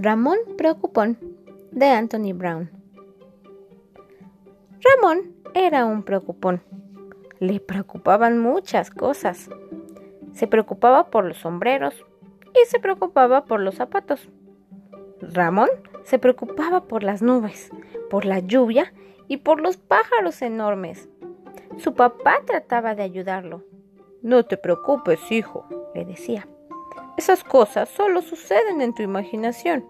Ramón Preocupón de Anthony Brown. Ramón era un preocupón. Le preocupaban muchas cosas. Se preocupaba por los sombreros y se preocupaba por los zapatos. Ramón se preocupaba por las nubes, por la lluvia y por los pájaros enormes. Su papá trataba de ayudarlo. No te preocupes, hijo, le decía. Esas cosas solo suceden en tu imaginación.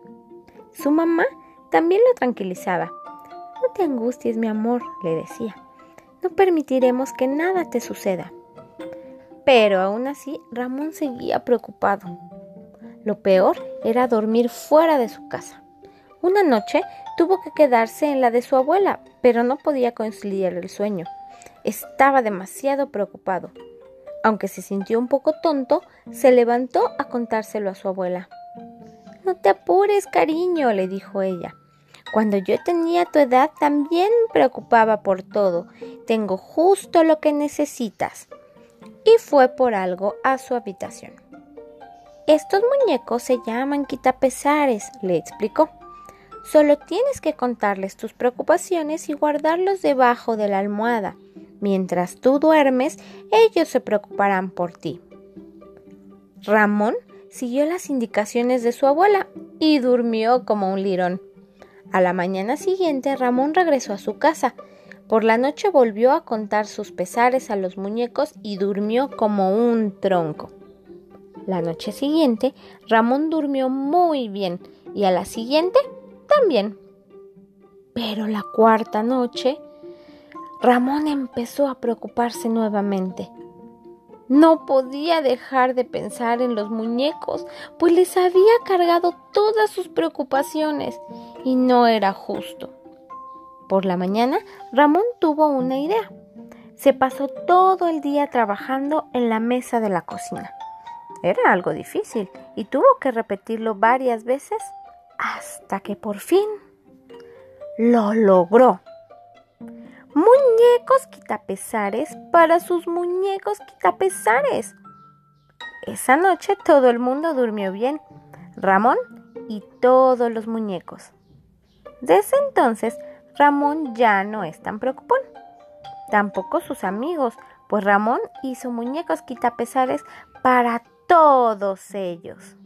Su mamá también lo tranquilizaba. No te angusties, mi amor, le decía. No permitiremos que nada te suceda. Pero aún así, Ramón seguía preocupado. Lo peor era dormir fuera de su casa. Una noche tuvo que quedarse en la de su abuela, pero no podía conciliar el sueño. Estaba demasiado preocupado. Aunque se sintió un poco tonto, se levantó a contárselo a su abuela. No te apures, cariño, le dijo ella. Cuando yo tenía tu edad también me preocupaba por todo. Tengo justo lo que necesitas. Y fue por algo a su habitación. Estos muñecos se llaman quitapesares, le explicó. Solo tienes que contarles tus preocupaciones y guardarlos debajo de la almohada. Mientras tú duermes, ellos se preocuparán por ti. Ramón siguió las indicaciones de su abuela y durmió como un lirón. A la mañana siguiente Ramón regresó a su casa. Por la noche volvió a contar sus pesares a los muñecos y durmió como un tronco. La noche siguiente Ramón durmió muy bien y a la siguiente también. Pero la cuarta noche Ramón empezó a preocuparse nuevamente. No podía dejar de pensar en los muñecos, pues les había cargado todas sus preocupaciones y no era justo. Por la mañana, Ramón tuvo una idea. Se pasó todo el día trabajando en la mesa de la cocina. Era algo difícil y tuvo que repetirlo varias veces hasta que por fin lo logró muñecos quitapesares para sus muñecos quitapesares. Esa noche todo el mundo durmió bien, Ramón y todos los muñecos. Desde entonces, Ramón ya no es tan preocupón. Tampoco sus amigos, pues Ramón hizo muñecos quitapesares para todos ellos.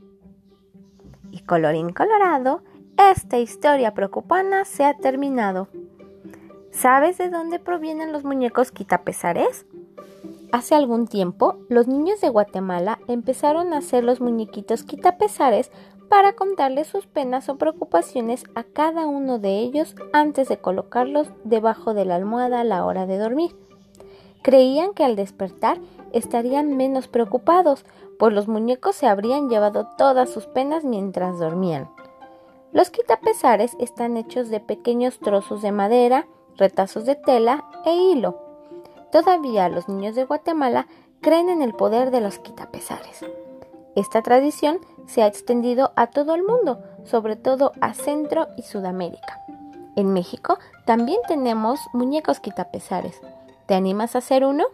Y colorín colorado, esta historia preocupana se ha terminado. ¿Sabes de dónde provienen los muñecos quitapesares? Hace algún tiempo, los niños de Guatemala empezaron a hacer los muñequitos quitapesares para contarles sus penas o preocupaciones a cada uno de ellos antes de colocarlos debajo de la almohada a la hora de dormir. Creían que al despertar estarían menos preocupados, pues los muñecos se habrían llevado todas sus penas mientras dormían. Los quitapesares están hechos de pequeños trozos de madera, retazos de tela e hilo. Todavía los niños de Guatemala creen en el poder de los quitapesares. Esta tradición se ha extendido a todo el mundo, sobre todo a Centro y Sudamérica. En México también tenemos muñecos quitapesares. ¿Te animas a hacer uno?